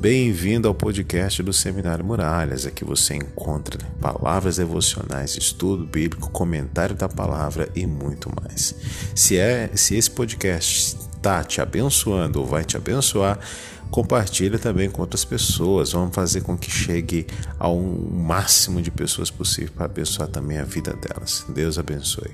Bem-vindo ao podcast do Seminário Muralhas. Aqui você encontra palavras devocionais, estudo bíblico, comentário da palavra e muito mais. Se é, se esse podcast está te abençoando ou vai te abençoar, compartilhe também com outras pessoas. Vamos fazer com que chegue ao máximo de pessoas possível para abençoar também a vida delas. Deus abençoe.